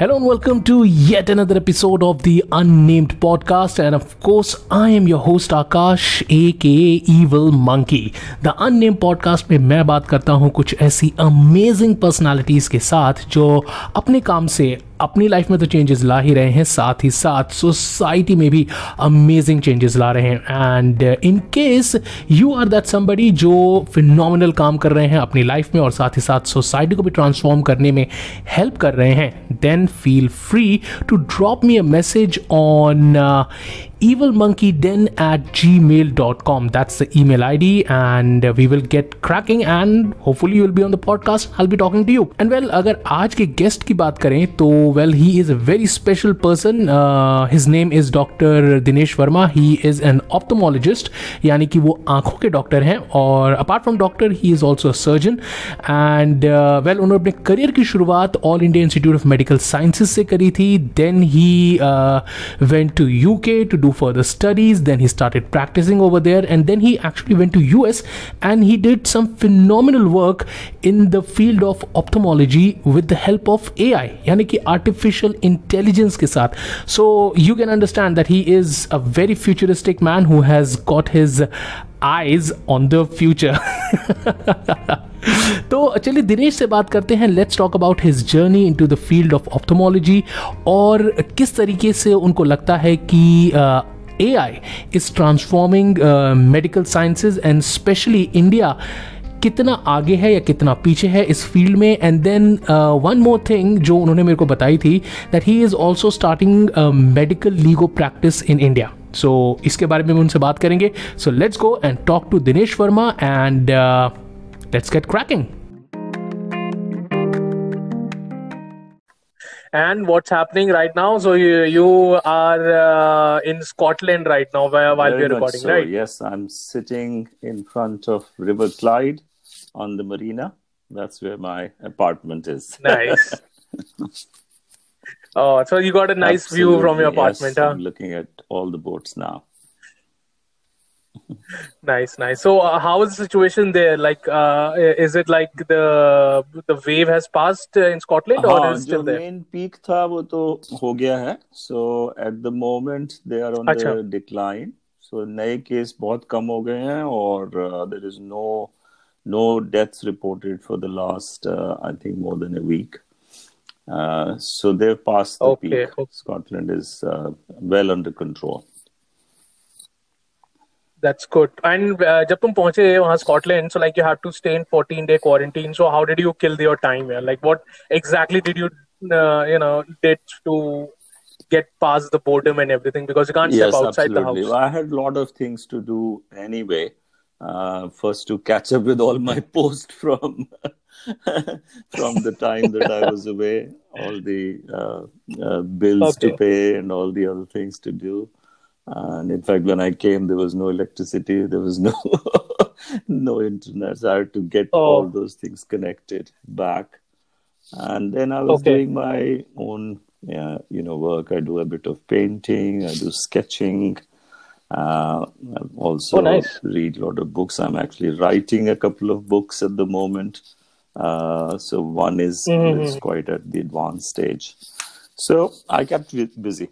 Hello and welcome to yet another episode of the Unnamed Podcast. And of course, I am your host Akash, aka Evil Monkey. The Unnamed Podcast में मैं बात करता हूँ कुछ ऐसी amazing personalities के साथ जो अपने काम से अपनी लाइफ में तो चेंजेस ला ही रहे हैं, साथ ही साथ सोसाइटी में भी अमेजिंग चेंजेस ला रहे हैं। And in case you are that somebody जो फिनोमिनल काम कर रहे हैं अपनी लाइफ में और साथ ही साथ सोसाइटी को भी ट्रांसफॉर्म करने में हेल्प कर रहे हैं then feel free to drop me a message on evilmonkeyden at gmail.com that's the email id and we will get cracking, and hopefully you will be on the podcast. I'll be talking to you. And well अगर आज के guest की बात करें तो well he is a very special person his name is doctor Dinesh Verma he is an ophthalmologist यानी कि वो आँखों के डॉक्टर हैं और apart from doctor he is also surgeon and well उन्होंने अपने करियर की शुरुआत All India Institute of Medical Sciences से करी थी then he went to U K to further studies then he started practicing over there and then he actually went to us and he did some phenomenal work in the field of ophthalmology with the help of ai ki artificial intelligence so you can understand that he is a very futuristic man who has got his eyes on the future तो चलिए दिनेश से बात करते हैं। Let's talk about his journey into the field of ophthalmology और किस तरीके से उनको लगता है कि A I is transforming medical sciences and specially India कितना आगे है या कितना पीछे है इस फ़ील्ड में। And then one more thing जो उन्होंने मेरे को बताई थी that he is also starting medical legal practice in India so so, इसके बारे में उनसे बात करेंगे so let's go and talk to Dinesh Verma and let's get cracking. And what's happening right now? So you you are uh, in Scotland right now while, while we're recording, so. right? Yes, I'm sitting in front of River Clyde on the marina. That's where my apartment is. Nice. oh, so you got a nice Absolutely, view from your apartment, yes, huh? I'm looking at all the boats now. nice nice so uh, how is the situation there like uh, is it like the the wave has passed uh, in scotland or हाँ, is it still जो there main peak था वो तो हो गया है सो at the moment they are on अच्छा। The decline सो नए केस बहुत कम हो गए हैं और there is no no deaths reported for the last I think more than a week so they've passed the Okay, peak. okay. Scotland is uh, well under control. That's good. And uh, जब तुम पहुंचे वहाँ Scotland so like you had to stay in 14 day quarantine. So how did you kill your time here? Like what exactly did you uh, you know did to get past the boredom and everything because you can't yes, step outside absolutely. the house. I had a lot of things to do anyway. Uh, first, to catch up with all my posts from from the time that I was away, all the uh, uh, bills to pay and all the other things to do. And in fact, when I came, there was no electricity, there was no no internet. So I had to get Oh. all those things connected back. And then I was Okay. doing my own, yeah, you know, work. I do a bit of painting, I do sketching. Uh, I also Oh, nice. read a lot of books. I'm actually writing a couple of books at the moment. Uh, so one is, Mhm. is quite at the advanced stage. So I kept busy.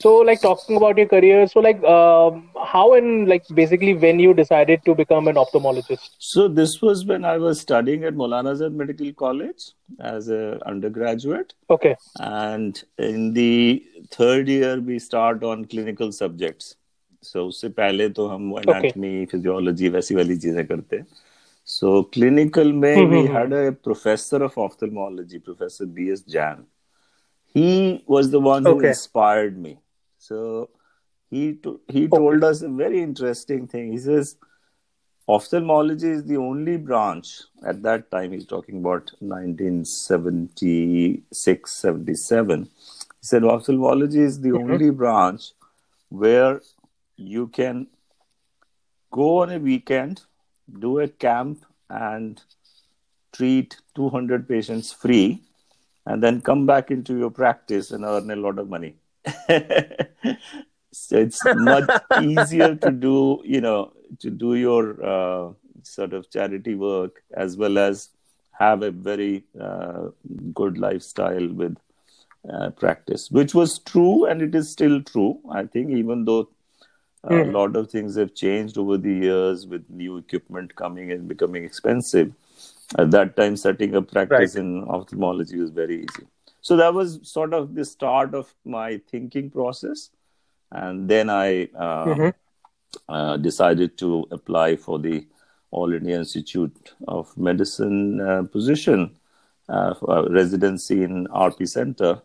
So like talking about your career, so like um, how and like basically when you decided to become an ophthalmologist. So this was when I was studying at Maulana Azad Medical College as an undergraduate. Okay. and in the third year we start on clinical subjects so so, उससे पहले तो हम anatomy physiology okay. वैसी वाली चीज़ें करते हैं। So clinical में we had a professor of ophthalmology professor BS Jain he was the one who inspired me so he he told us a very interesting thing he says ophthalmology is the only branch at that time he is talking about 1976 77 He said, ophthalmology is the mm-hmm. only branch where you can go on a weekend do a camp and treat 200 patients free and then come back into your practice and earn a lot of money so it's much easier to do you know to do your uh, sort of charity work as well as have a very uh, good lifestyle with uh, practice, which was true and it is still true. I think, even though. A hmm. lot of things have changed over the years with new equipment coming and becoming expensive. At that time, setting up practice right. in ophthalmology was very easy. So that was sort of the start of my thinking process. And then I uh, mm-hmm. uh, decided to apply for the All India Institute of Medicine uh, position uh, for residency in RP Center.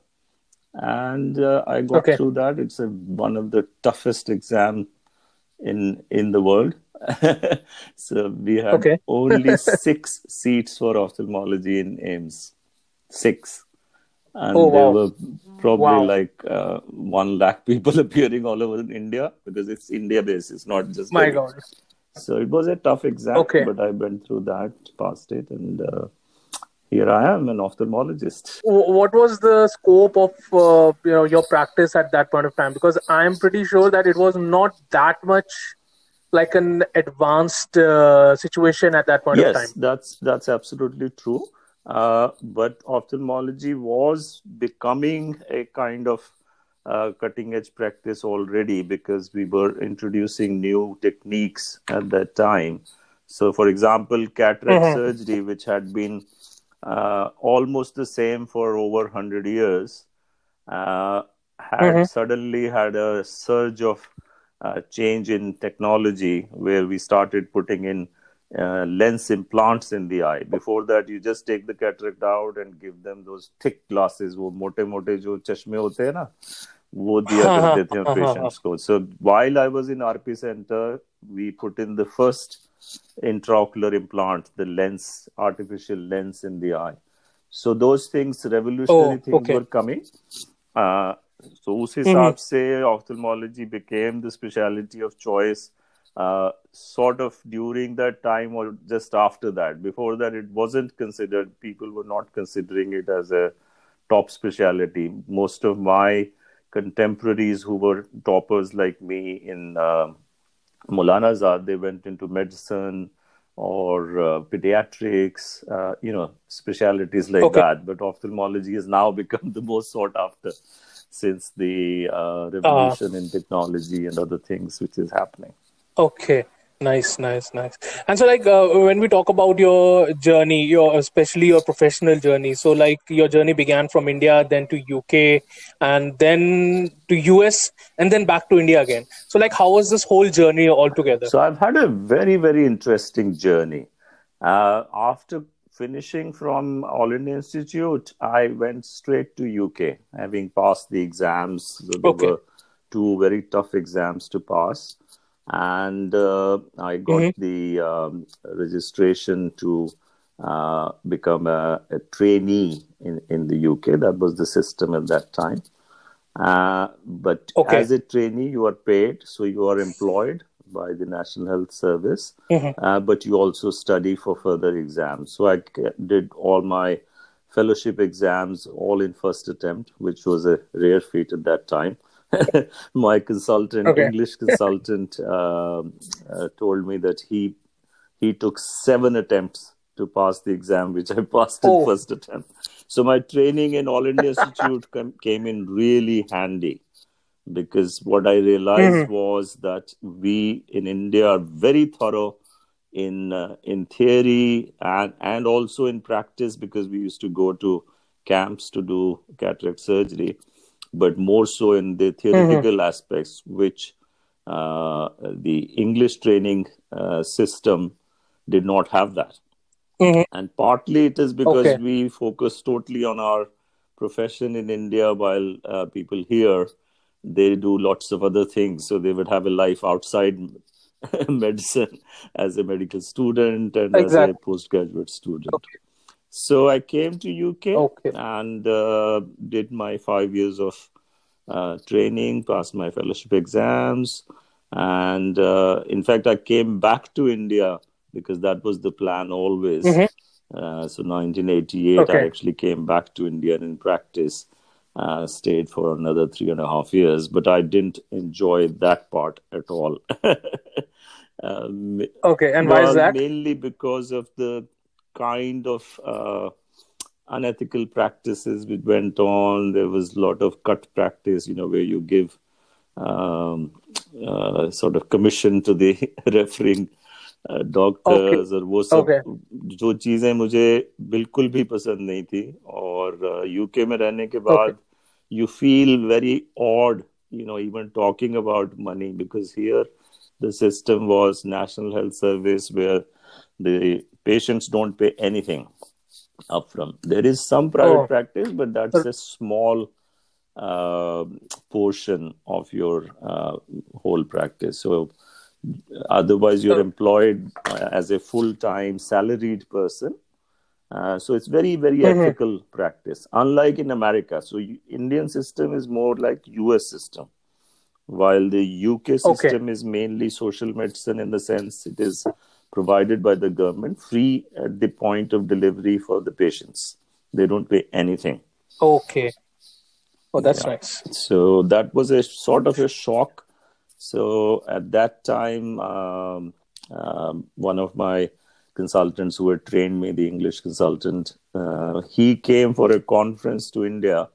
And uh, I got okay. through that. It's a, one of the toughest exams in in the world. so we had okay. only six seats for ophthalmology in AIIMS, Six and oh, wow. there were probably wow. like uh, one lakh people appearing all over India because it's India based. It's not just my God. So it was a tough exam, okay. but I went through that, passed it, and uh, here I am, an ophthalmologist. What was the scope of uh, you know your practice at that point of time? Because I'm pretty sure that it was not that much like an advanced uh, situation at that point yes, of time. Yes, that's that's absolutely true. Uh, but ophthalmology was becoming a kind of uh, cutting edge practice already because we were introducing new techniques at that time. So, for example, cataract mm-hmm. surgery, which had been uh, almost the same for over 100 years, uh, had mm-hmm. suddenly had a surge of uh, change in technology where we started putting in uh, lens implants in the eye. Before that, you just take the cataract out and give them those thick glasses. वो मोटे मोटे जो चश्मे होते हैं ना वो दिया करते थे patients को. So while I was in RP Center, we put in the first intraocular implant, the lens, artificial lens in the eye. So those things, revolutionary oh, things okay. were coming. Uh, so उस हिसाब से ophthalmology became the specialty of choice uh, sort of during that time or just after that. Before that, it wasn't considered, people were not considering it as a top specialty. Most of my contemporaries who were toppers like me in uh, Maulana Azad, they went into medicine or uh, pediatrics, uh, you know, specialties like okay. that. But ophthalmology has now become the most sought after since the uh, revolution in technology and other things which is happening. Okay. Nice, nice, nice. And so, like, uh, when we talk about your journey, your especially your professional journey, so like your journey began from India, then to UK, and then to US, and then back to India again. So, like, how was this whole journey altogether? So, I've had a very, very interesting journey. Uh, after finishing from All India Institute, I went straight to UK, having passed the exams. So there okay. were two very tough exams to pass and uh, I got mm-hmm. the um, registration to uh, become a, a, trainee in, in the UK. That was the system at that time. Uh, but okay. as a trainee, you are paid, so you are employed by the National Health Service, mm-hmm. Uh, but you also study for further exams. So I did all my fellowship exams all in first attempt, which was a rare feat at that time. my consultant, okay. English consultant, uh, uh, told me that he he took seven attempts to pass the exam, which I passed oh. in first attempt. So my training in All India Institute came in really handy because what I realized mm-hmm. was that we in India are very thorough in uh, in theory and and also in practice because we used to go to camps to do cataract surgery but more so in the theoretical mm-hmm. aspects, which uh, the English training uh, system did not have that. Mm-hmm. And partly it is because okay. we focus totally on our profession in India, while uh, people here they do lots of other things. So they would have a life outside medicine as a medical student and exactly. as a postgraduate student. Okay. So I came to UK okay. and uh, did my five years of uh, training, passed my fellowship exams, and uh, in fact I came back to India because that was the plan always. Mm-hmm. Uh, so 1988, okay. I actually came back to India and in practice uh, stayed for another three and a half years, but I didn't enjoy that part at all. um, okay, and why well, is that? Mainly because of the kind of uh, unethical practices which went on. There was a lot of cut practice, you know, where you give um, uh, sort of commission to the referring doctors और वो सब जो चीजें मुझे बिल्कुल भी पसंद नहीं थी और यूके में रहने के बाद you feel very odd you know even talking about money because here the system was national health service where the patients don't pay anything upfront there is some private oh. practice but that's a small uh, portion of your uh, whole practice so otherwise you're employed uh, as a full-time salaried person uh, so it's very very mm-hmm. ethical practice unlike in america so you, indian system is more like us system while the uk system okay. is mainly social medicine in the sense it is provided by the government free at the point of delivery for the patients they don't pay anything okay oh that's yeah. nice so that was a sort of a shock so at that time, um, um, one of my consultants who had trained me, the English consultant, uh, he came for a conference to India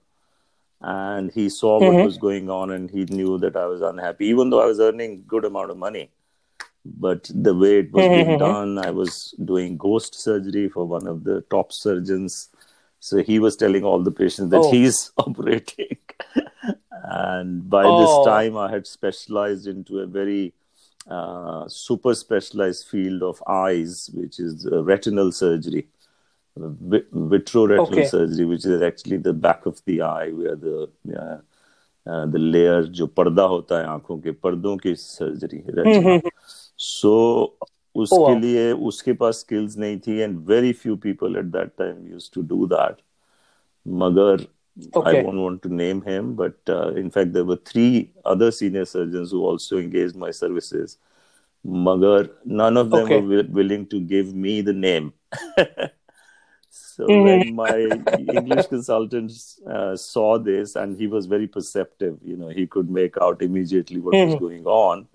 and he saw mm-hmm. what was going on and he knew that I was unhappy, even though I was earning good amount of money but the way it was being done, I was doing ghost surgery for one of the top surgeons. So he was telling all the patients that oh. he's operating. and by oh. this time, I had specialized into a very uh, super specialized field of eyes, which is retinal surgery, vitreoretinal okay. surgery, which is actually the back of the eye where the uh, uh, the layer जो पर्दा होता है आंखों के पर्दों की surgery so उसके लिए उसके पास स्किल्स नहीं थी and very few people at that time use to do that मगर Okay. I won't want to name him, but uh, in fact, there were three other senior surgeons who also engaged my services. Magar, none of them okay. were willing to give me the name. so mm-hmm. when my English consultant uh, saw this, and he was very perceptive, you know, he could make out immediately what mm-hmm. was going on.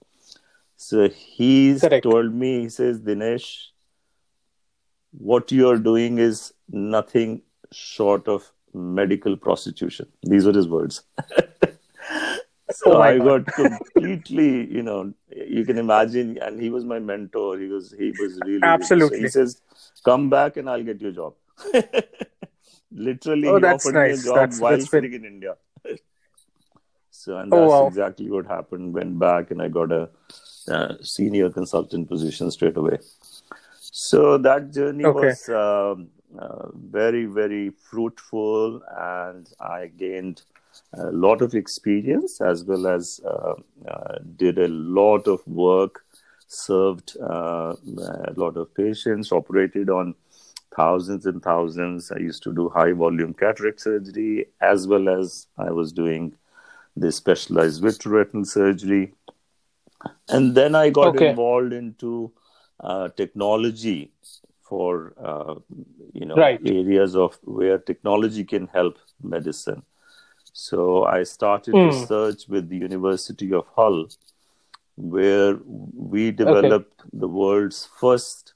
So he told me, he says, Dinesh, what you are doing is nothing short of medical prostitution. These were his words. so oh I God. got completely, you know, you can imagine, and he was my mentor. He was, he was really absolutely. So he says, "Come back, and I'll get you a job." Literally, oh, that's offered nice. me a job that's, while that's sitting in India. so, and oh, that's oh, wow. exactly what happened. Went back, and I got a uh, senior consultant position straight away. So that journey okay. was. Um, uh, very, very fruitful, and I gained a lot of experience as well as uh, uh, did a lot of work, served uh, a lot of patients, operated on thousands and thousands. I used to do high volume cataract surgery as well as I was doing the specialized vitreoretinal surgery. And then I got okay. involved into uh, technology for uh, you know right. areas of where technology can help medicine. So I started mm. research with the University of Hull, where we developed okay. the world's first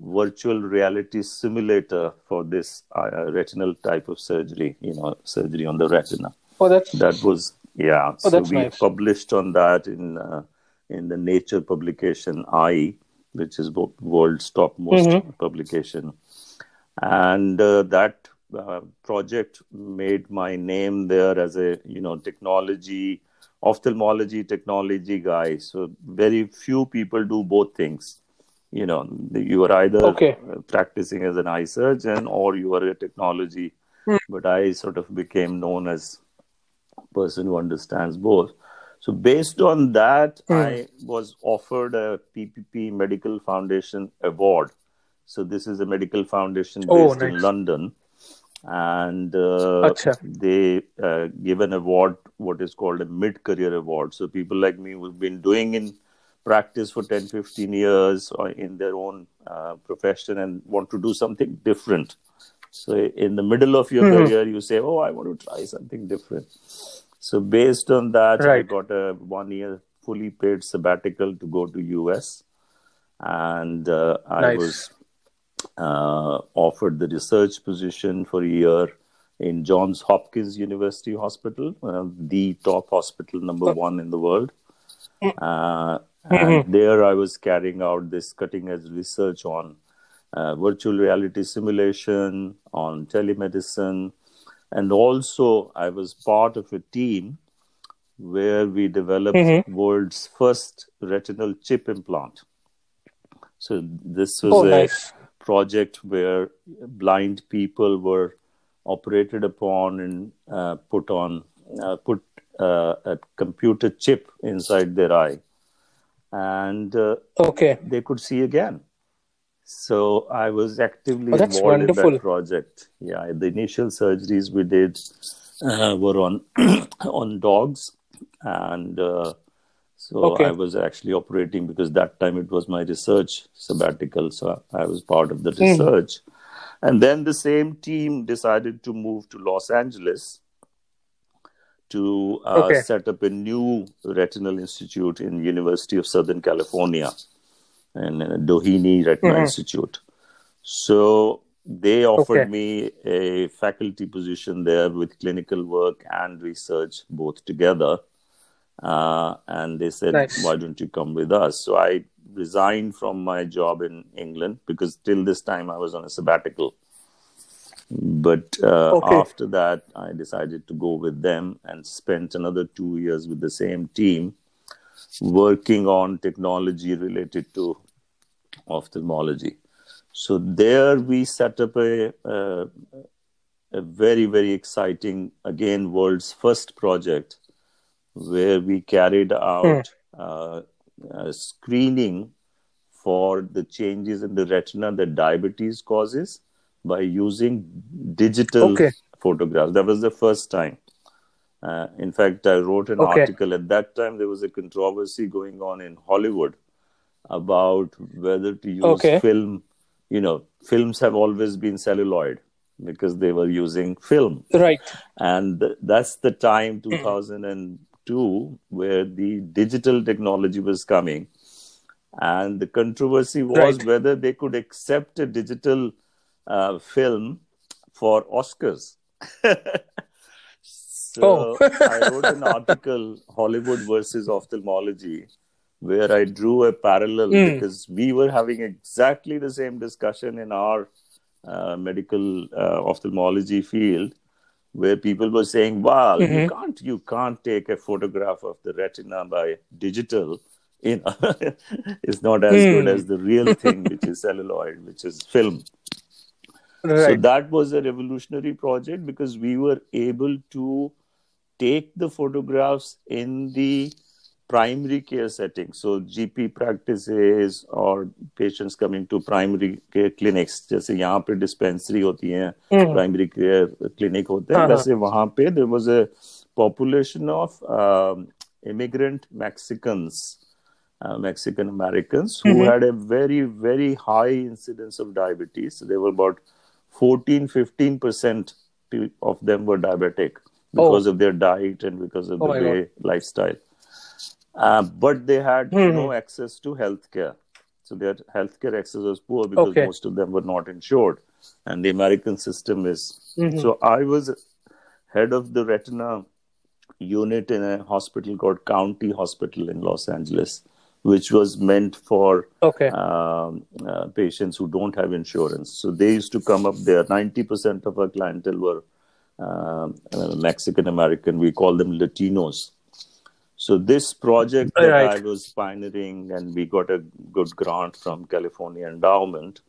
virtual reality simulator for this uh, retinal type of surgery. You know, surgery on the retina. Oh, that's that was yeah. Oh, so we nice. published on that in uh, in the Nature publication Eye, which is world's topmost mm-hmm. publication. And uh, that uh, project made my name there as a you know technology ophthalmology technology guy so very few people do both things you know you are either okay. practicing as an eye surgeon or you are a technology mm. but i sort of became known as person who understands both so based on that, mm. I was offered a PPP Medical Foundation Award. So this is a medical foundation oh, based oh, nice. in London, and uh, they uh, give an award, what is called a mid-career award. So people like me who've been doing in practice for 10, 15 years or in their own uh, profession and want to do something different. So in the middle of your mm-hmm. career, you say, "Oh, I want to try something different." So based on that, right. I got a one year fully paid sabbatical to go to US, and uh, I nice. was uh, offered the research position for a year in Johns Hopkins University Hospital, uh, the top hospital, number one in the world. Uh, and there I was carrying out this cutting edge research on uh, virtual reality simulation, on telemedicine, and also I was part of a team where we developed world's first retinal chip implant. So this was Oh, a nice. project where blind people were operated upon and uh, put on uh, put uh, a computer chip inside their eye, and uh, Okay. they could see again. So I was actively Oh, involved in that project. Yeah, the initial surgeries we did uh, were on on dogs, and uh, so Okay. I was actually operating because that time it was my research sabbatical. So I was part of the Hmm. research, and then the same team decided to move to Los Angeles to uh, Okay. set up a new retinal institute in University of Southern California and uh, Doheny Retina Mhm. Institute. So they offered Okay. me a faculty position there with clinical work and research both together. Uh, and they said, Nice. why don't you come with us? So I resigned from my job in England because till this time I was on a sabbatical. But uh, Okay. after that, I decided to go with them and spent another two years with the same team working on technology related to ophthalmology. So there we set up a, uh, a very, very exciting, again, world's first project where we carried out uh, uh, screening for the changes in the retina that diabetes causes by using digital Okay. photographs. That was the first time. Uh, in fact, I wrote an Okay. article at that time. There was a controversy going on in Hollywood about whether to use Okay. film. You know, films have always been celluloid because they were using film Right. and that's the time 2002 where the digital technology was coming and the controversy was Right. whether they could accept a digital uh, film for oscars so Oh. i wrote an article hollywood versus ophthalmology where i drew a parallel Mm. because we were having exactly the same discussion in our uh, medical uh, ophthalmology field where people were saying well Mm-hmm. you can't you can't take a photograph of the retina by digital you know it's not as Hmm. good as the real thing which is celluloid which is film so that was a revolutionary project because we were able to take the photographs in the primary care setting. So GP practices or patients coming to primary care clinics, जैसे यहाँ पे dispensary होती हैं, Hmm. primary care clinic होते हैं, हाँ, वैसे वहाँ पे there was a population of um, immigrant Mexicans, uh, Mexican Americans who Mhm. had a very, very high incidence of diabetes. So they were about 14 15% of them were diabetic because of their diet and because of Oh the my way lifestyle. Uh, but they had Mhm. no access to healthcare. So their healthcare access was poor because Okay. most of them were not insured. And the American system is. Mhm. So I was head of the retina unit in a hospital called County Hospital in Los Angeles, which was meant for Okay. um, uh, patients who don't have insurance. So they used to come up there. 90% of our clientele were um, uh, Mexican American. We call them Latinos. So this project that Right. I was pioneering, and we got a good grant from California Endowment,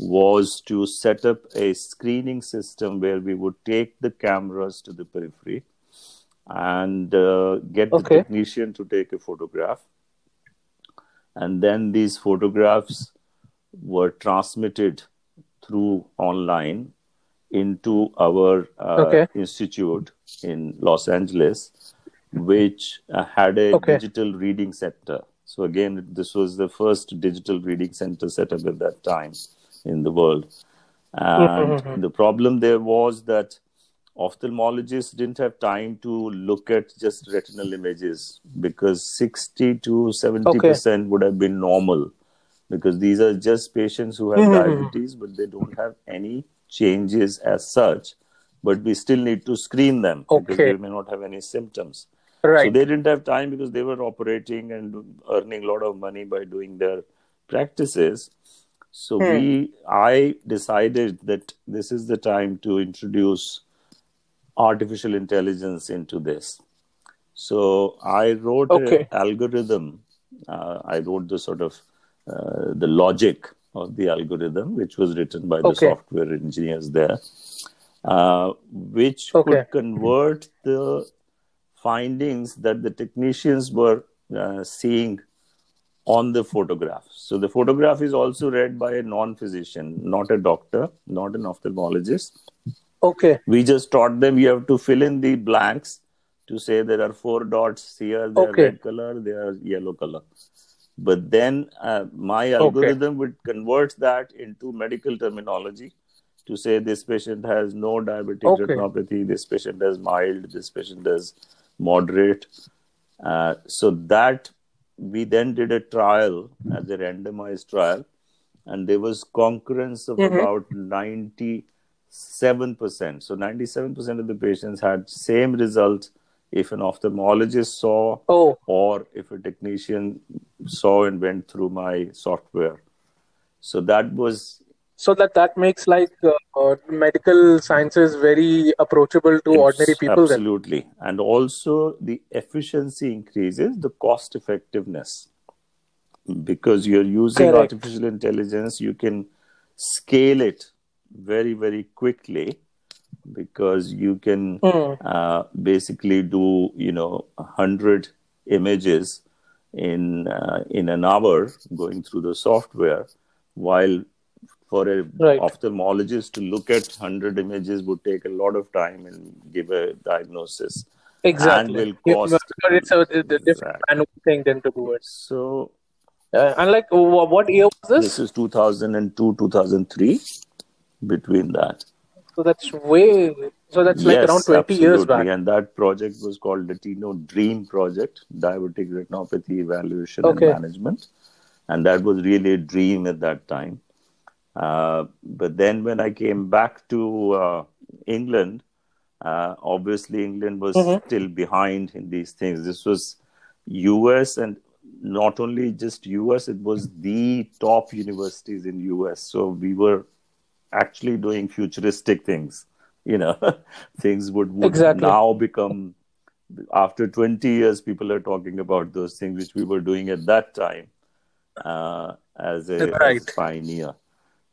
was to set up a screening system where we would take the cameras to the periphery and uh, get the technician to take a photograph and then these photographs were transmitted through online into our uh, Okay. institute in Los Angeles, which uh, had a Okay. digital reading center. So again, this was the first digital reading center set up at that time in the world. And Mhm. the problem there was that ophthalmologists didn't have time to look at just retinal images because 60 to 70 percent would have been normal because these are just patients who have Mhm. diabetes, but they don't have any changes as such. But we still need to screen them because they may not have any symptoms. Right. So they didn't have time because they were operating and earning a lot of money by doing their practices. So Hmm. we, I decided that this is the time to introduce artificial intelligence into this. So I wrote Okay. an algorithm. Uh, I wrote the sort of uh, the logic of the algorithm, which was written by the Okay. software engineers there, uh, which Okay. could convert the findings that the technicians were uh, seeing on the photograph. So the photograph is also read by a non-physician, not a doctor, not an ophthalmologist. Okay. We just taught them you have to fill in the blanks to say there are four dots here, they Okay. are red color, they are yellow color. But then uh, my algorithm would convert that into medical terminology to say this patient has no diabetic Okay. retinopathy, this patient has mild, this patient has moderate. Uh, so that we then did a trial as a randomized trial, and there was concurrence of Mhm. about 97%. So 97% of the patients had same result if an ophthalmologist saw Oh, or if a technician saw and went through my software. So that was so that that makes like uh, uh, medical sciences very approachable to ordinary people. Then. absolutely, and also the efficiency increases the cost effectiveness because you're using Correct. artificial intelligence. You can scale it very very quickly because you can Hmm. uh, basically do you know a hundred images in uh, in an hour going through the software while for a Right. ophthalmologist to look at 100 images would take a lot of time and give a diagnosis Exactly. and will cost- but it's a, it's a different Exactly. thing than to do it. so Uh, and like, what year was this? this is 2002 2003 between that So that's way. So that's like Yes, around 20 years absolutely. back. And that project was called the Tino Dream Project, Diabetic Retinopathy Evaluation Okay. and Management. And that was really a dream at that time. Uh, but then when I came back to uh, England, uh, obviously England was Mhm. still behind in these things. This was US and not only just US, it was the top universities in US. So we were actually doing futuristic things. You know, things would, would Exactly. now become after 20 years, people are talking about those things which we were doing at that time uh, as, a, Right. as a pioneer.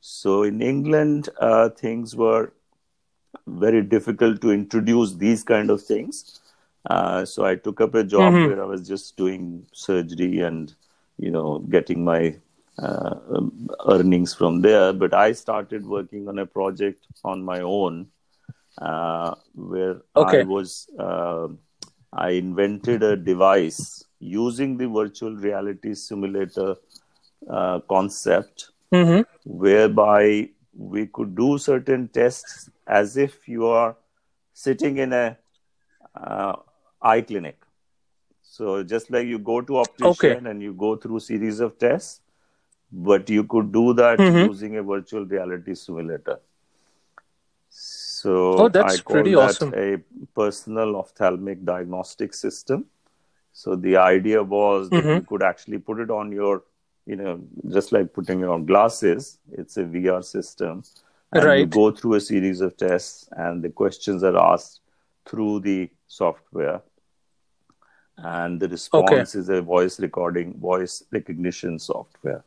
So in England, uh, things were very difficult to introduce these kind of things. Uh, so I took up a job Mhm. where I was just doing surgery and, you know, getting my uh, um, earnings from there. But I started working on a project on my own uh, where Okay. I was, uh, I invented a device using the virtual reality simulator uh, concept hmm whereby we could do certain tests as if you are sitting in a uh, eye clinic. So just like you go to optician and you go through series of tests, but you could do that Mhm. using a virtual reality simulator. So Oh, that's I call pretty that awesome. a personal ophthalmic diagnostic system. So the idea was that Mhm. you could actually put it on your, you know, just like putting on glasses. It's a VR system, and you go through a series of tests, and the questions are asked through the software, and the response is a voice recording, voice recognition software.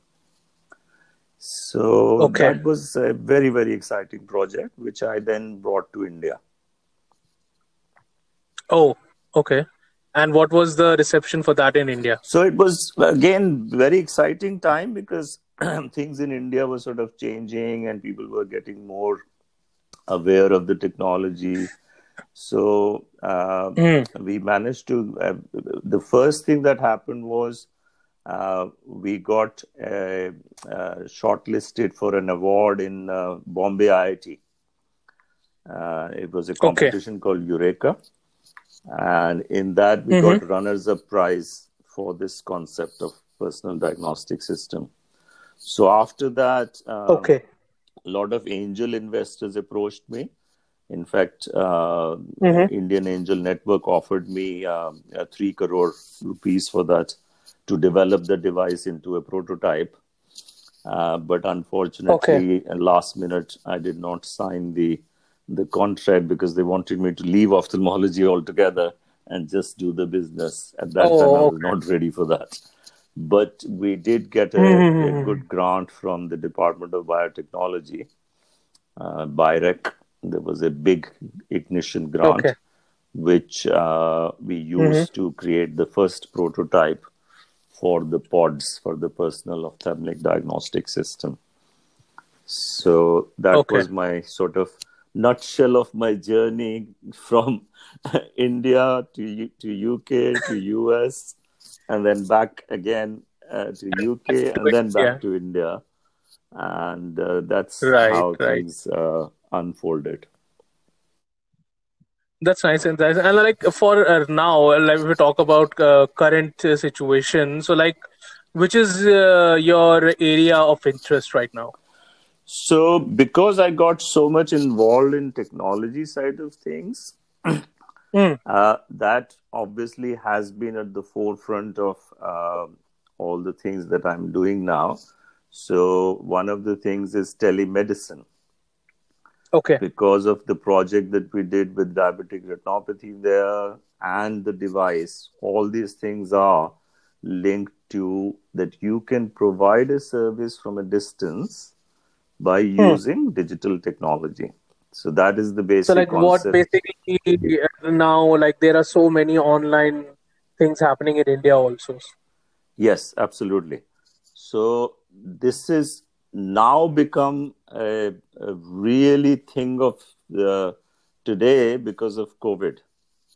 So Okay. that was a very very exciting project, which I then brought to India. Oh, okay. And what was the reception for that in India? So it was again very exciting time because things in India were sort of changing and people were getting more aware of the technology. So uh, Mm. we managed to. Uh, the first thing that happened was uh, we got shortlisted for an award in uh, Bombay IIT. Uh, it was a competition called Eureka, and in that we got runners-up prize for this concept of personal diagnostic system. So after that, um, Okay. a lot of angel investors approached me. In fact, uh, Mhm. Indian Angel Network offered me um, uh, three crore rupees for that to develop the device into a prototype. Uh, but unfortunately, at last minute, I did not sign the the contract because they wanted me to leave ophthalmology altogether and just do the business. At that Oh, time, I was okay. not ready for that. But we did get a, Mhm. a good grant from the Department of Biotechnology, uh, BIRAC. There was a big ignition grant, Okay. which uh, we used to create the first prototype for the pods for the personal ophthalmic diagnostic system. So that Okay. was my sort of nutshell of my journey from India to to UK to US, and then back again uh, to UK, and then back Yeah. to India, and uh, that's Right, how right. things uh, unfolded. That's nice and nice. And like for uh, now, like we talk about uh, current uh, situation, so like, which is uh, your area of interest right now? So, because I got so much involved in technology side of things, Mm. uh, that obviously has been at the forefront of um all the things that I'm doing now. So, one of the things is telemedicine Okay. because of the project that we did with diabetic retinopathy there and the device. All these things are linked to that you can provide a service from a distance by using digital technology. So that is the basic So like what basically now like there are so many online things happening in India also. Yes, absolutely. So this is now become a, a really thing of uh, today because of COVID.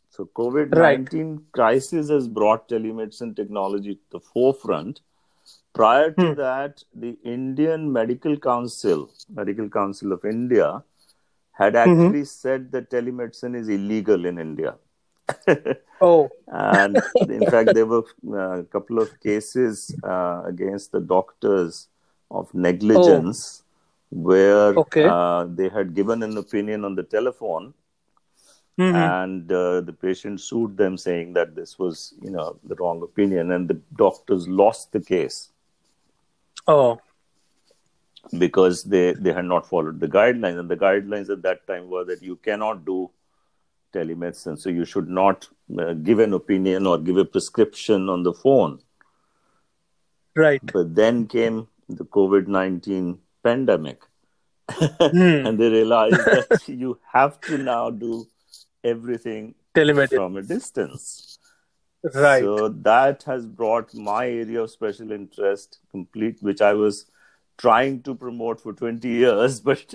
So COVID nineteen crisis has brought telemedicine technology to the forefront. Prior to Hmm. that, the Indian Medical Council, Medical Council of India, had actually said that telemedicine is illegal in India. Oh, and in fact there were uh, a couple of cases uh, against the doctors of negligence where Okay. uh, they had given an opinion on the telephone Mhm. and uh, the patient sued them saying that this was you know the wrong opinion and the doctors lost the case oh, because they they had not followed the guidelines and the guidelines at that time were that you cannot do telemedicine so you should not uh, give an opinion or give a prescription on the phone right. but then came the covid-19 pandemic Hmm. and they realized that you have to now do everything Telemedicine. from a distance Right. so that has brought my area of special interest complete, which I was trying to promote for 20 years, but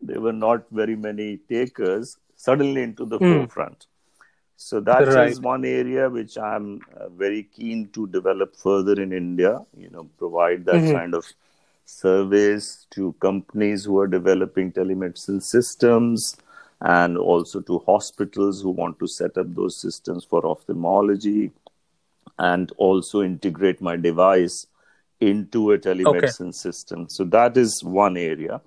there were not very many takers suddenly into the Hmm. forefront. So that is Right. one area which I'm uh, very keen to develop further in India, you know, provide that Mhm. kind of service to companies who are developing telemedicine systems and also to hospitals who want to set up those systems for ophthalmology and also integrate my device into a telemedicine system. So that is one area.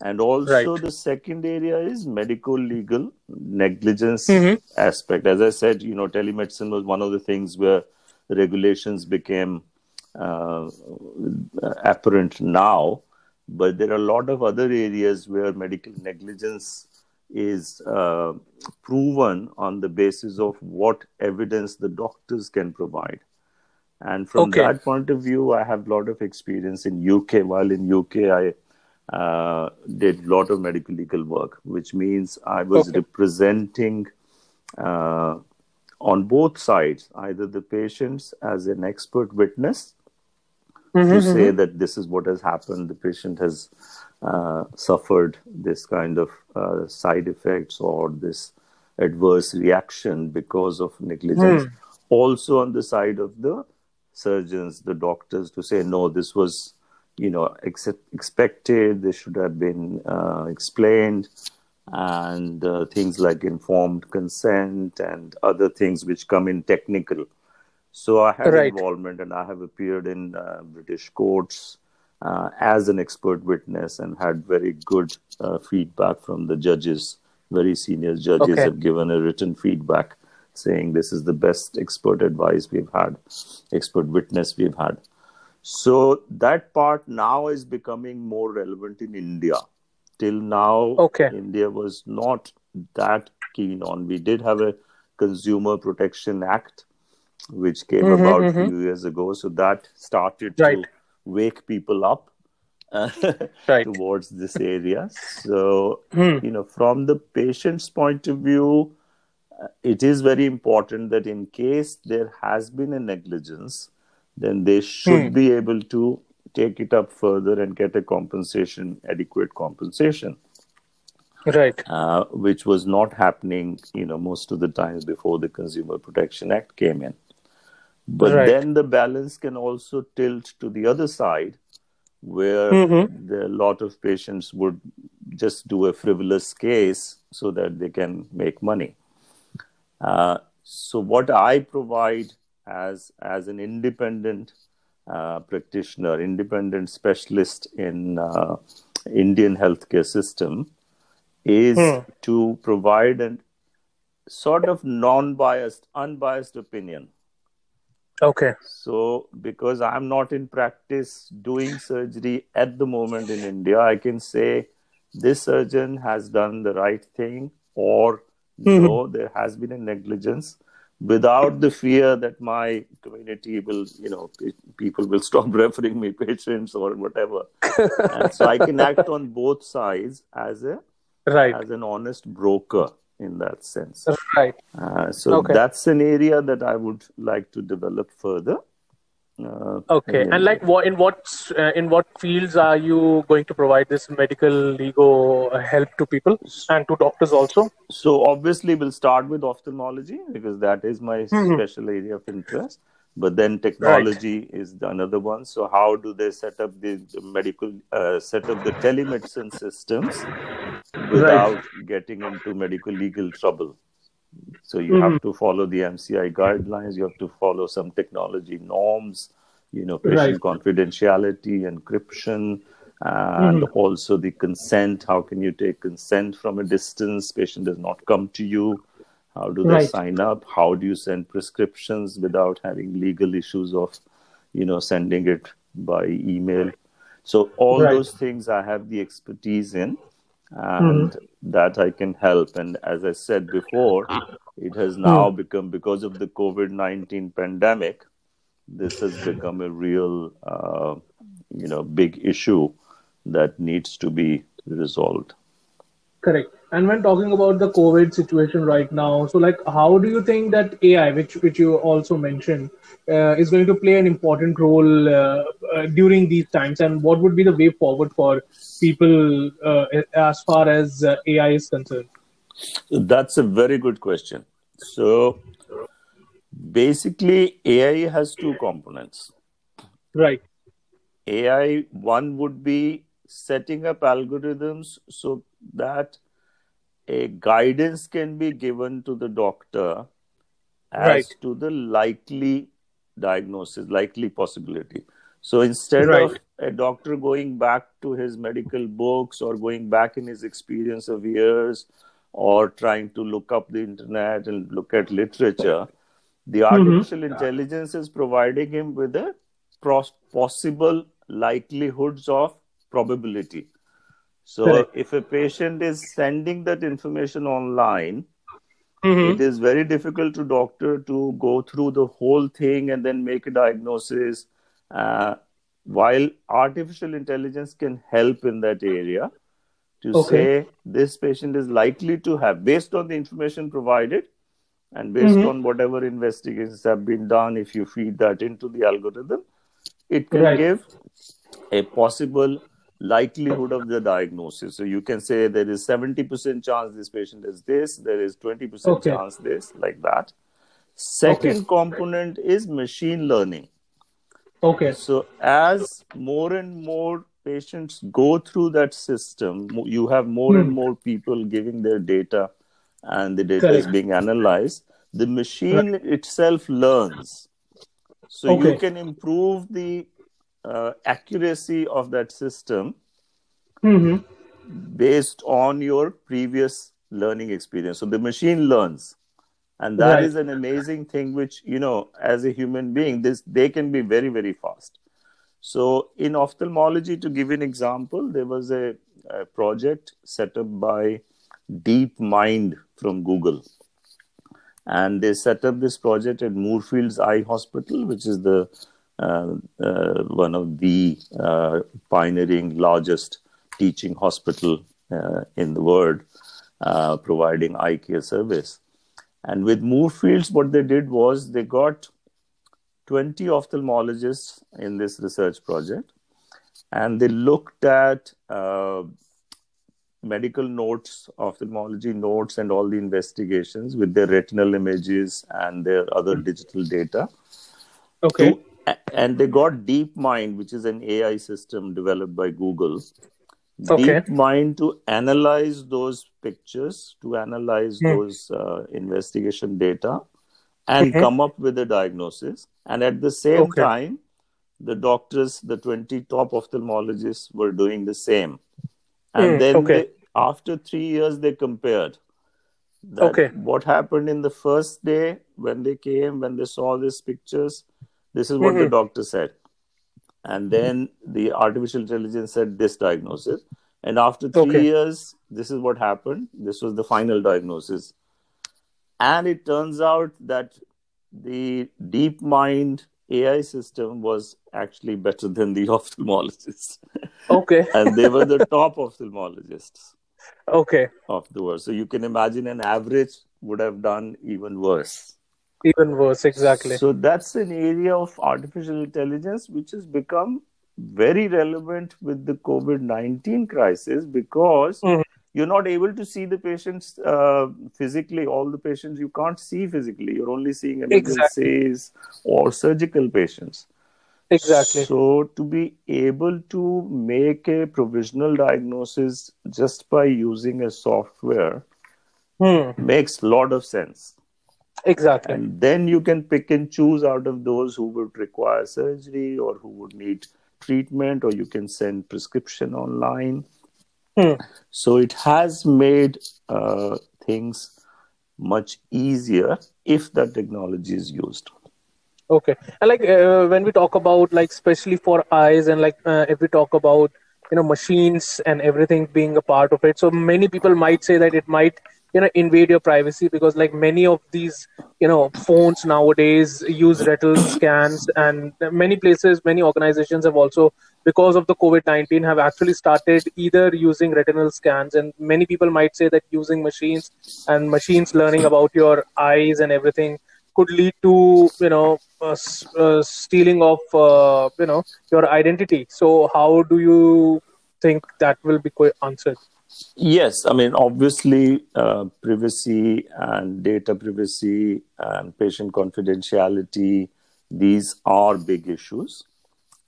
And also Right. the second area is medical legal negligence Mhm. aspect. As I said, you know, telemedicine was one of the things where regulations became uh, apparent now, but there are a lot of other areas where medical negligence is uh, proven on the basis of what evidence the doctors can provide. And from Okay. that point of view, I have a lot of experience in UK. While in UK, I uh, did a lot of medical legal work, which means I was Okay. representing uh, on both sides, either the patients as an expert witness Mhm, to say that this is what has happened, the patient has uh, suffered this kind of uh, side effects or this adverse reaction because of negligence. Also, on the side of the surgeons, the doctors, to say, no, this was, you know, ex- expected, this should have been uh, explained, and uh, things like informed consent and other things which come in technical. So I had Right. involvement and I have appeared in uh, British courts uh, as an expert witness and had very good uh, feedback from the judges. Very senior judges Okay. have given a written feedback saying this is the best expert advice we've had, expert witness we've had. So that part now is becoming more relevant in India. Till now, Okay. India was not that keen on. We did have a Consumer Protection Act, which came Mhm, about a mhm. few years ago. So that started Right. to wake people up uh, Right. towards this area. So, Hmm. you know, from the patient's point of view, uh, it is very important that in case there has been a negligence, then they should Hmm. be able to take it up further and get a compensation, adequate compensation, Right. uh, which was not happening, you know, most of the times before the Consumer Protection Act came in. But Right. then the balance can also tilt to the other side, where Mhm. the, a lot of patients would just do a frivolous case so that they can make money. Uh, so what I provide as as an independent uh, practitioner, independent specialist in uh, Indian healthcare system, is Hmm. to provide a sort of non-biased, unbiased opinion. Okay. So, because I'm not in practice doing surgery at the moment in India, I can say this surgeon has done the right thing, or mm-hmm. no, there has been a negligence without the fear that my community will, you know, pe- people will stop referring me patients or whatever. and so I can act on both sides as a Right. as an honest broker in that sense. Right. Uh, so Okay. that's an area that I would like to develop further. Uh, Okay. And like, what in what uh, in what fields are you going to provide this medical legal uh, help to people and to doctors also? So obviously, we'll start with ophthalmology because that is my Mhm. special area of interest. But then technology is the another one. So how do they set up the, medical, uh, set up the telemedicine systems without getting into medical legal trouble? So you have to follow the MCI guidelines. You have to follow some technology norms. You know, patient confidentiality, encryption, and also the consent. How can you take consent from a distance? Patient does not come to you. How do they Right. sign up? How do you send prescriptions without having legal issues of, you know, sending it by email? So all Right. those things I have the expertise in, and that I can help. And as I said before, it has now become because of the COVID nineteen pandemic. This has become a real, uh, you know, big issue that needs to be resolved. Correct. And when talking about the COVID situation right now, so like, how do you think that AI, which which you also mentioned, uh, is going to play an important role uh, uh, during these times, and what would be the way forward for people uh, as far as uh, AI is concerned? That's a very good question. So basically, AI has two components. Right. AI, one would be setting up algorithms so that a guidance can be given to the doctor as Right. to the likely diagnosis, likely possibility. So instead Right. of a doctor going back to his medical books or going back in his experience of years or trying to look up the internet and look at literature, the mm-hmm. artificial intelligence is providing him with a possible likelihoods of probability. So Correct. if a patient is sending that information online, Mhm. it is very difficult to doctor to go through the whole thing and then make a diagnosis. Uh, while artificial intelligence can help in that area to Okay. say this patient is likely to have, based on the information provided and based Mhm. on whatever investigations have been done, if you feed that into the algorithm, it can Right. give a possible likelihood of the diagnosis. So you can say there is 70% chance this patient is this, there is 20% Okay. chance this, like that. Second component is machine learning. Okay. So as more and more patients go through that system, you have more and Hmm. more people giving their data and the data is being analyzed. The machine itself learns. So you can improve the uh, accuracy of that system hmm based on your previous learning experience. So the machine learns. And that Right. is an amazing thing, which, you know, as a human being, this they can be very, very fast. So in ophthalmology, to give an example, there was a, a project set up by DeepMind from Google. And they set up this project at Moorfields Eye Hospital, which is the one of the uh, pioneering largest teaching hospital uh, in the world, uh, providing eye care service. And with Moorfields, what they did was they got 20 ophthalmologists in this research project, and they looked at uh, medical notes, ophthalmology notes, and all the investigations with their retinal images and their other digital data. Okay. To- and they got DeepMind, which is an AI system developed by Google. Okay. DeepMind to analyze those pictures, to analyze Hmm. those uh, investigation data, and Mhm. come up with a diagnosis. And at the same Okay. time, the doctors, the 20 top ophthalmologists, were doing the same. And Hmm, then okay. they, after three years, they compared. Okay. What happened in the first day when they came, when they saw these pictures, this is what the Mhm. doctor said. And then the artificial intelligence said this diagnosis. And after three Okay. years, this is what happened. This was the final diagnosis. And it turns out that the DeepMind AI system was actually better than the ophthalmologists. Okay. and they were the top ophthalmologists Okay. of the world. So you can imagine an average would have done even worse. Even worse. Exactly. So that's an area of artificial intelligence which has become very relevant with the COVID 19 crisis because Mhm. you're not able to see the patients uh, physically. All the patients you can't see physically. You're only seeing Exactly. or surgical patients. Exactly. So, to be able to make a provisional diagnosis just by using a software Hmm. makes a lot of sense. Exactly. And then you can pick and choose out of those who would require surgery or who would need treatment, or you can send prescription online. Hmm. So, it has made uh, things much easier if that technology is used. Okay. And like uh, when we talk about like especially for eyes and like uh, if we talk about you know machines and everything being a part of it, so many people might say that it might you know invade your privacy because like many of these you know phones nowadays use retinal scans and many places many organizations have also because of the covid-19 have actually started either using retinal scans. And many people might say that using machines and machines learning about your eyes and everything could lead to you know uh, uh, stealing of uh, you know your identity. So how do you think that will be answered Yes, I mean, obviously, uh, privacy and data privacy and patient confidentiality, these are big issues.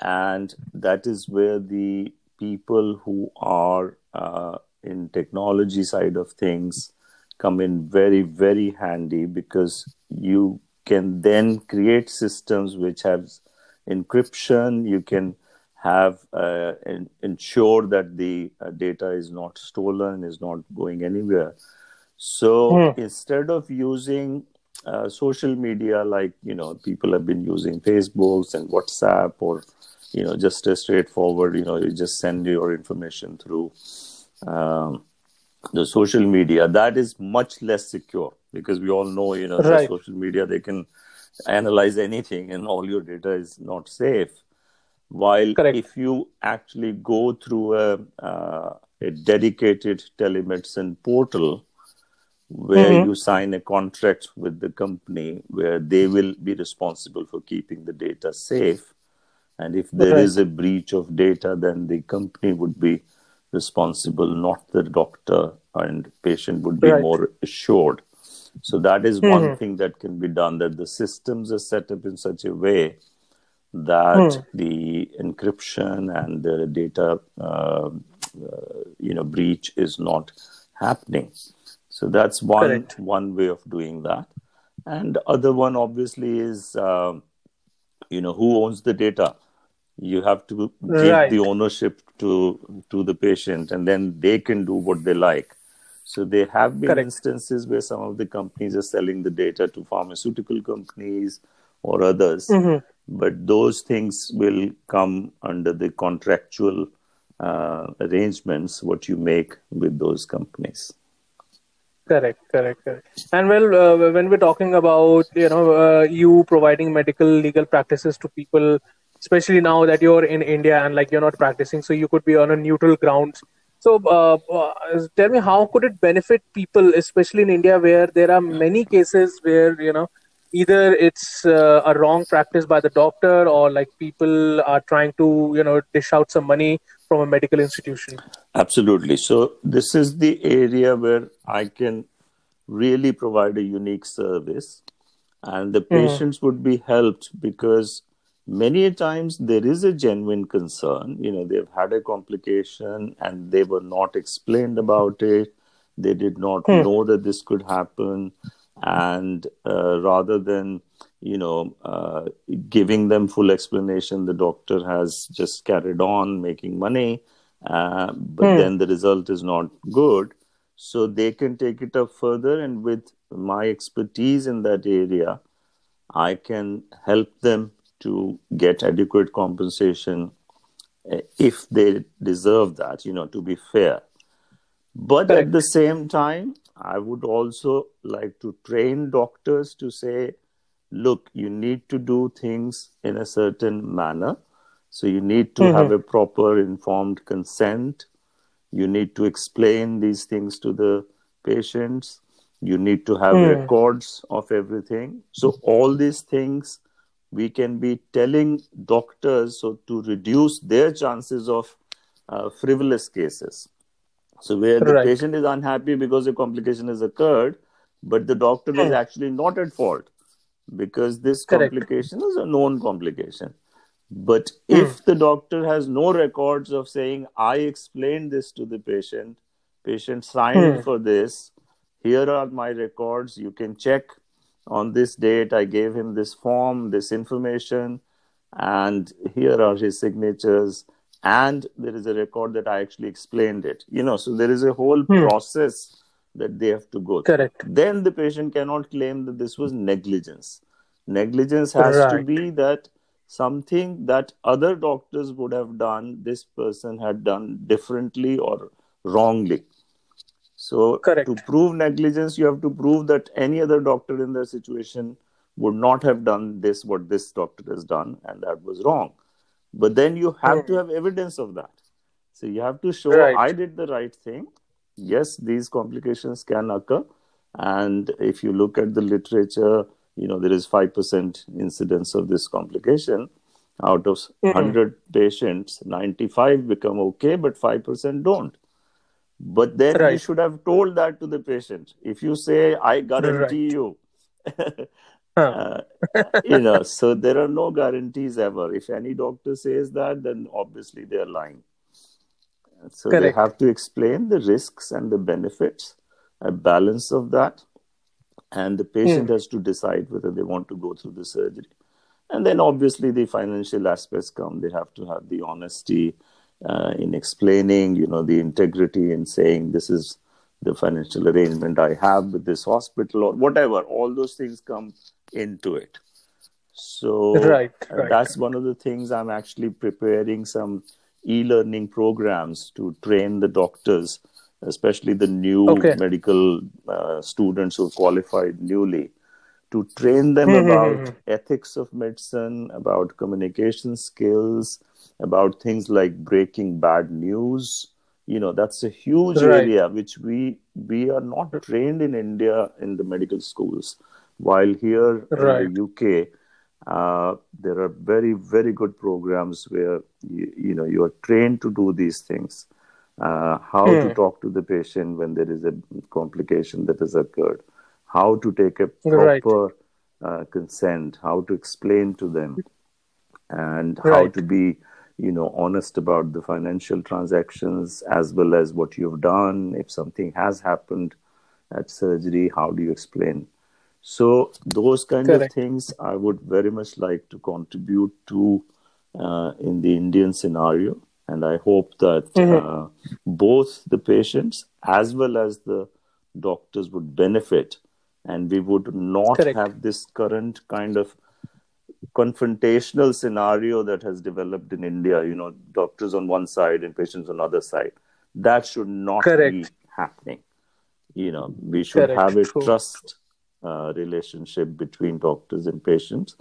And that is where the people who are uh, in technology side of things come in very, very handy because you can then create systems which have encryption, you can have uh, en- ensure that the uh, data is not stolen, is not going anywhere. So Hmm. instead of using uh, social media like you know people have been using Facebooks and WhatsApp or you know just a straightforward you know you just send your information through um, the social media that is much less secure because we all know you know the Right. social media they can analyze anything and all your data is not safe while Correct. if you actually go through a, uh, a dedicated telemedicine portal where Mhm. you sign a contract with the company where they will be responsible for keeping the data safe and if there is a breach of data then the company would be responsible not the doctor and patient would be Right. more assured so that is one Mhm. thing that can be done that the systems are set up in such a way that Hmm. the encryption and the data uh, uh, you know breach is not happening so that's one Correct. one way of doing that and the other one obviously is um, you know who owns the data You have to give Right. the ownership to to the patient, and then they can do what they like. So there have been Correct. instances where some of the companies are selling the data to pharmaceutical companies or others, Mhm. but those things will come under the contractual uh, arrangements what you make with those companies. Correct, correct, correct. And well, uh, when we're talking about you know uh, you providing medical legal practices to people, especially now that you're in India and like you're not practicing, so you could be on a neutral grounds. So uh, uh, tell me, how could it benefit people, especially in India, where there are many cases where you know either it's uh, a wrong practice by the doctor or like people are trying to you know dish out some money from a medical institution. Absolutely. So this is the area where I can really provide a unique service, and the patients would be helped because many a times there is a genuine concern. You know, they've had a complication and they were not explained about it. They did not know that this could happen, and uh, rather than you know uh, giving them full explanation, the doctor has just carried on making money uh, but then the result is not good. So they can take it up further, and with my expertise in that area, I can help them to get adequate compensation uh, if they deserve that, you know, to be fair. But Correct. at the same time, I would also like to train doctors to say, look, you need to do things in a certain manner. So you need to have a proper informed consent. You need to explain these things to the patients. You need to have records of everything. So all these things we can be telling doctors so to reduce their chances of uh, frivolous cases. So where the Right. patient is unhappy because a complication has occurred, but the doctor is actually not at fault because this Correct. complication is a known complication. But hmm. if the doctor has no records of saying, I explained this to the patient, patient signed hmm. for this, here are my records, you can check on this date, I gave him this form, this information, and here are his signatures, and there is a record that I actually explained it. You know, so there is a whole hmm. process that they have to go through. Correct. Then the patient cannot claim that this was negligence. Negligence has to be that something that other doctors would have done, this person had done differently or wrongly. So, Correct. to prove negligence, you have to prove that any other doctor in their situation would not have done this, what this doctor has done, and that was wrong. But then you have to have evidence of that. So, you have to show Right. I did the right thing. Yes, these complications can occur. And if you look at the literature, you know, there is 5% incidence of this complication. Out of hmm. 100 patients, 95 become okay, but 5% don't. But then you should have told that to the patient. If you say, I guarantee you, uh, you know, so there are no guarantees ever. If any doctor says that, then obviously they are lying. So they have to explain the risks and the benefits, a balance of that, and the patient has to decide whether they want to go through the surgery. And then obviously the financial aspects come. They have to have the honesty uh, in explaining, you know, the integrity in saying this is the financial arrangement I have with this hospital or whatever. All those things come into it. So Right, uh, right. that's one of the things I'm actually preparing some e-learning programs to train the doctors, especially the new Okay. medical uh, students who qualified newly, to train them Hmm, about ethics of medicine, about communication skills, about things like breaking bad news. You know, that's a huge Right. area which we we are not trained in India in the medical schools. While here Right. in the UK, uh, there are very very good programs where you, you know you are trained to do these things. Uh, how to talk to the patient when there is a complication that has occurred, how to take a Right. proper uh, consent, how to explain to them, and how to be you know honest about the financial transactions as well as what you've done if something has happened at surgery how do you explain so those kind Correct. of things i would very much like to contribute to uh, in the Indian scenario, and I hope that Mm-hmm. uh, both the patients as well as the doctors would benefit, and we would not Correct. have this current kind of confrontational scenario that has developed in India. You know, doctors on one side and patients on the other side. That should not Correct. be happening. You know, we should Correct. have a True. trust uh, relationship between doctors and patients.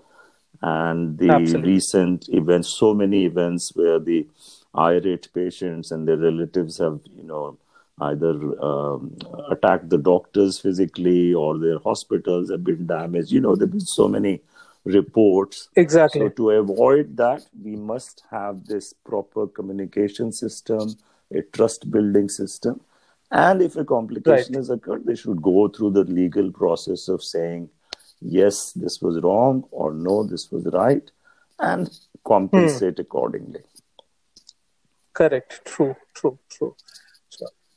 And the Absolutely. recent events, so many events where the irate patients and their relatives have, you know, either um, attacked the doctors physically or their hospitals have been damaged. You know, there have been so many reports. Exactly. So to avoid that, we must have this proper communication system, a trust building system. And if a complication Right. has occurred, they should go through the legal process of saying, yes, this was wrong, or no, this was right, and hmm. compensate accordingly. Correct. True. True. True.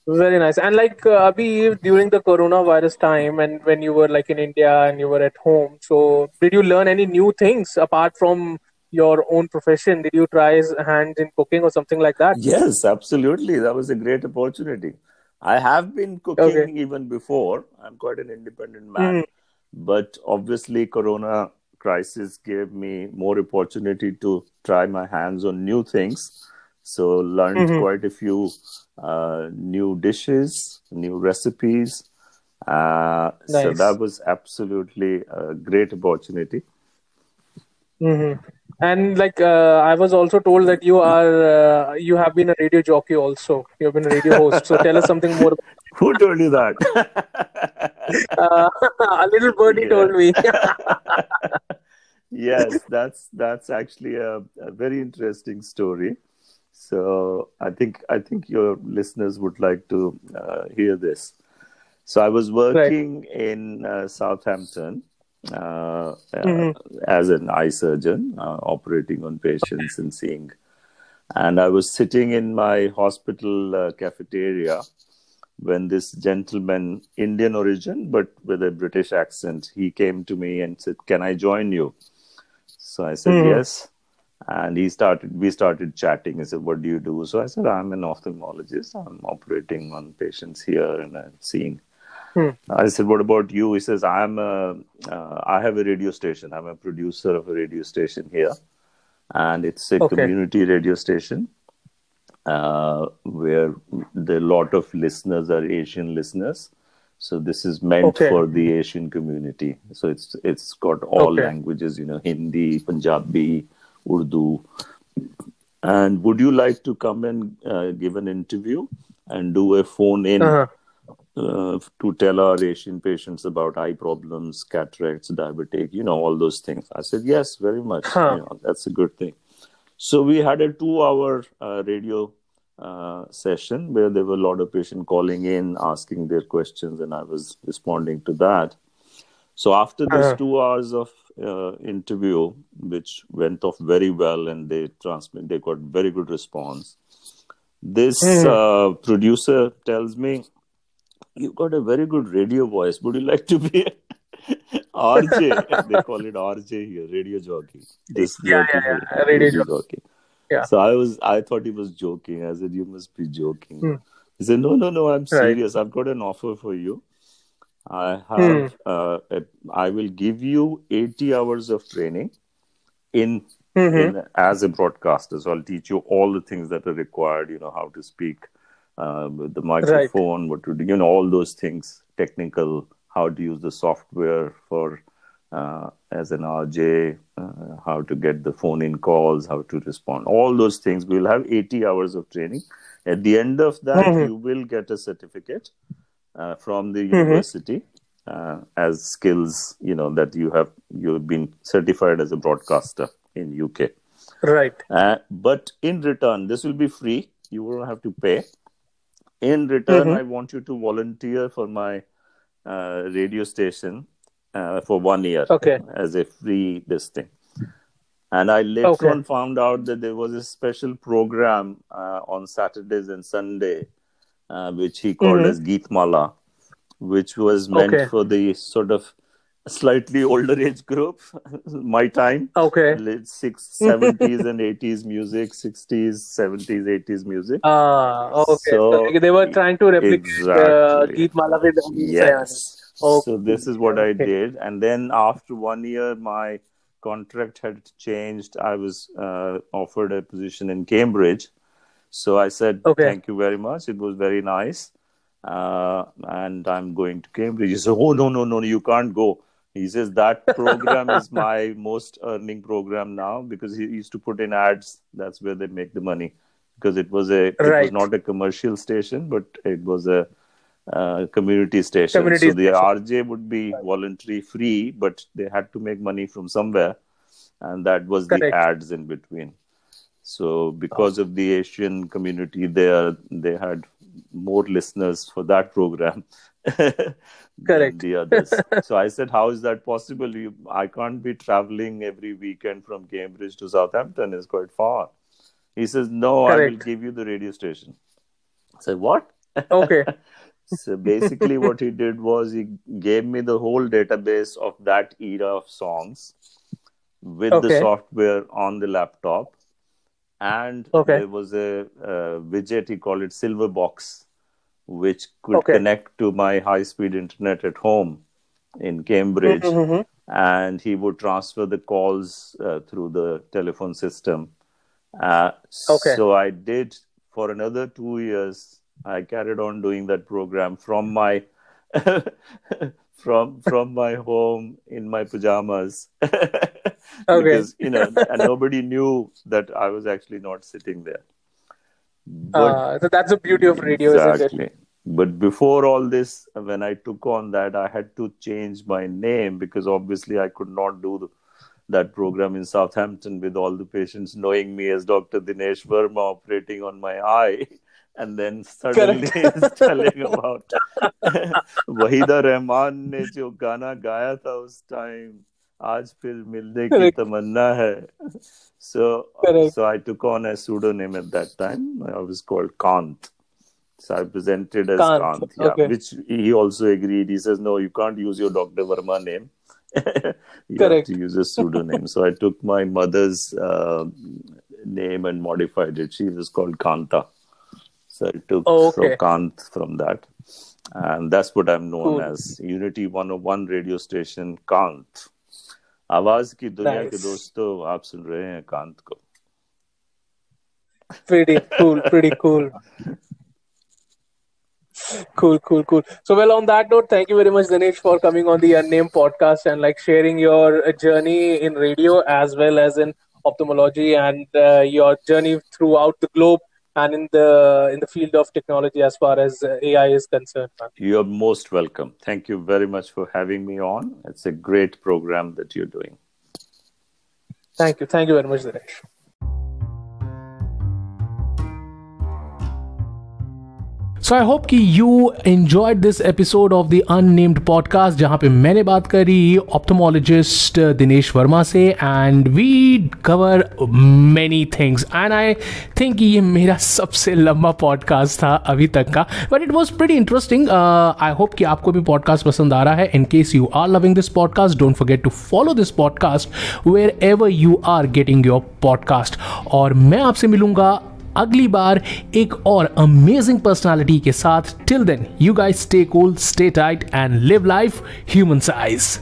Very nice. And like uh, Abhi, during the coronavirus time, and when you were like in India and you were at home, so did you learn any new things apart from your own profession? Did you try his hand in cooking or something like that? Yes, absolutely. That was a great opportunity. I have been cooking Okay. even before. I'm quite an independent man. Mhm. But obviously, Corona crisis gave me more opportunity to try my hands on new things. So learned Mhm. quite a few uh, new dishes, new recipes. Uh, So that was absolutely a great opportunity. hmm And like uh, I was also told that you are uh, you have been a radio jockey also. You have been a radio host. So tell us something more. Who told you that? Uh, a little birdie Yeah. told me. yes, that's that's actually a, a very interesting story. So I think I think your listeners would like to uh, hear this. So I was working in uh, Southampton uh, uh, as an eye surgeon, uh, operating on patients and seeing. And I was sitting in my hospital uh, cafeteria when this gentleman, Indian origin, but with a British accent, he came to me and said, Can I join you? So I said, Mhm. Yes. And he started, we started chatting. He said, What do you do? So I said, I'm an ophthalmologist. I'm operating on patients here and I'm seeing. Hmm. I said, "What about you?" He says, "I'm a, uh, I have a radio station. I'm a producer of a radio station here, and it's a Okay. community radio station uh, where the lot of listeners are Asian listeners. So this is meant Okay. for the Asian community. So it's it's got all Okay. languages, you know, Hindi, Punjabi, Urdu. And would you like to come and uh, give an interview and do a phone in?" Uh-huh. uh, to tell our Asian patients about eye problems, cataracts, diabetic, you know, all those things. I said, yes, very much. Huh. You know, that's a good thing. So we had a two-hour uh, radio uh, session where there were a lot of patients calling in, asking their questions, and I was responding to that. So after this Uh-huh. two hours of uh, interview, which went off very well, and they transmit, they got very good response. This Mhm. uh, producer tells me, "You've got a very good radio voice. Would you like to be RJ? they call it RJ here, radio jockey. This Yeah, jockey yeah, yeah, radio jockey. Yeah. So I was, I thought he was joking. I said, "You must be joking." Hmm. He said, "No, no, no. I'm Right. serious. I've got an offer for you. I have, uh, a, I will give you 80 hours of training in, Mhm. in as a broadcaster. So I'll teach you all the things that are required. You know how to speak uh, with the microphone, what to do, you know, all those things, technical, how to use the software for uh, as an RJ, uh, how to get the phone in calls, how to respond, all those things. We'll have 80 hours of training. At the end of that, Mhm. you will get a certificate uh, from the university uh, as skills, you know, that you have you've been certified as a broadcaster in UK. Right. Uh, but in return, this will be free. You won't have to pay. In return, Mhm. I want you to volunteer for my uh, radio station uh, for one year Okay. as a free this thing. And I later Okay. on found out that there was a special program uh, on Saturdays and Sunday, uh, which he called Mhm. as Geet Mala, which was meant Okay. for the sort of slightly older age group. My time. Okay. Late six, 70s and 80s music, 60s, 70s, 80s music. Ah, okay. So, So- they were trying to replicate uh, Exactly. Geet Mala with Yes. Okay. So this is what I did, and then after one year, my contract had changed. I was uh, offered a position in Cambridge, so I said, Okay. "Thank you very much. It was very nice." Uh, and I'm going to Cambridge. He said, "Oh no, no, no, you can't go." He says that program is my most earning program now because he used to put in ads. That's where they make the money because it was a it was not a commercial station, but it was a uh, community station. Community so the station. RJ would be voluntary free, but they had to make money from somewhere, and that was the ads in between. So because of the Asian community there, they had more listeners for that program. than Correct. The others. so I said, "How is that possible? You, I can't be traveling every weekend from Cambridge to Southampton. It's quite far." He says, "No, I will give you the radio station." I said, "What?" Okay. So basically, what he did was he gave me the whole database of that era of songs with the software on the laptop. And Okay. there was a, uh widget, he called it Silver Box, which could Okay. connect to my high speed internet at home in Cambridge. Mhm. And he would transfer the calls uh, through the telephone system. Uh, Okay. So I did for another two years. I carried on doing that program from my from from my home in my pajamas okay. because you know nobody knew that I was actually not sitting there. Uh, but, uh, so that's the beauty of radio, exactly. But before all this, when I took on that, I had to change my name because obviously I could not do the, that program in Southampton with all the patients knowing me as Dr. Dinesh Verma operating on my eye. And then suddenly telling about Waheeda Rehman ne jo gana gaya tha us time आज फिर मिलने की Correct. तमन्ना है so Correct. so I took on a pseudonym at that time I was called Kant so I presented as Kant, Kant, yeah, okay. which he also agreed he says no you can't use your Dr. Verma name you Correct. have to use a pseudonym so I took my mother's uh, name and modified it she was called Kanta so I took Oh, from okay. Kant from that. And that's what I'm known Cool. as. Unity 101 radio station Kant. आवाज़ की दुनिया के दोस्तों आप सुन रहे हैं कांत को Pretty cool, pretty cool. Cool, cool, cool. So, well, on that note, thank you very much, Dinesh, for coming on the Unnamed podcast and like sharing your uh, journey in radio as well as in ophthalmology and uh, your journey throughout the globe and in the in the field of technology as far as uh, AI is concerned. You're most welcome. Thank you very much for having me on. It's a great program that you're doing. Thank you, thank you very much, Dinesh. So I hope कि you enjoyed this episode of the unnamed podcast जहाँ पे मैंने बात करी ophthalmologist Dinesh Verma से and we cover many things and I think ये मेरा सबसे लंबा पॉडकास्ट था अभी तक का। But it was pretty interesting I hope कि आपको भी पॉडकास्ट पसंद आ रहा है। In case you are loving this podcast don't forget to follow this podcast wherever you are getting your podcast और मैं आपसे मिलूँगा अगली बार एक और अमेजिंग पर्सनालिटी के साथ till then you guys stay cool stay tight and live life human size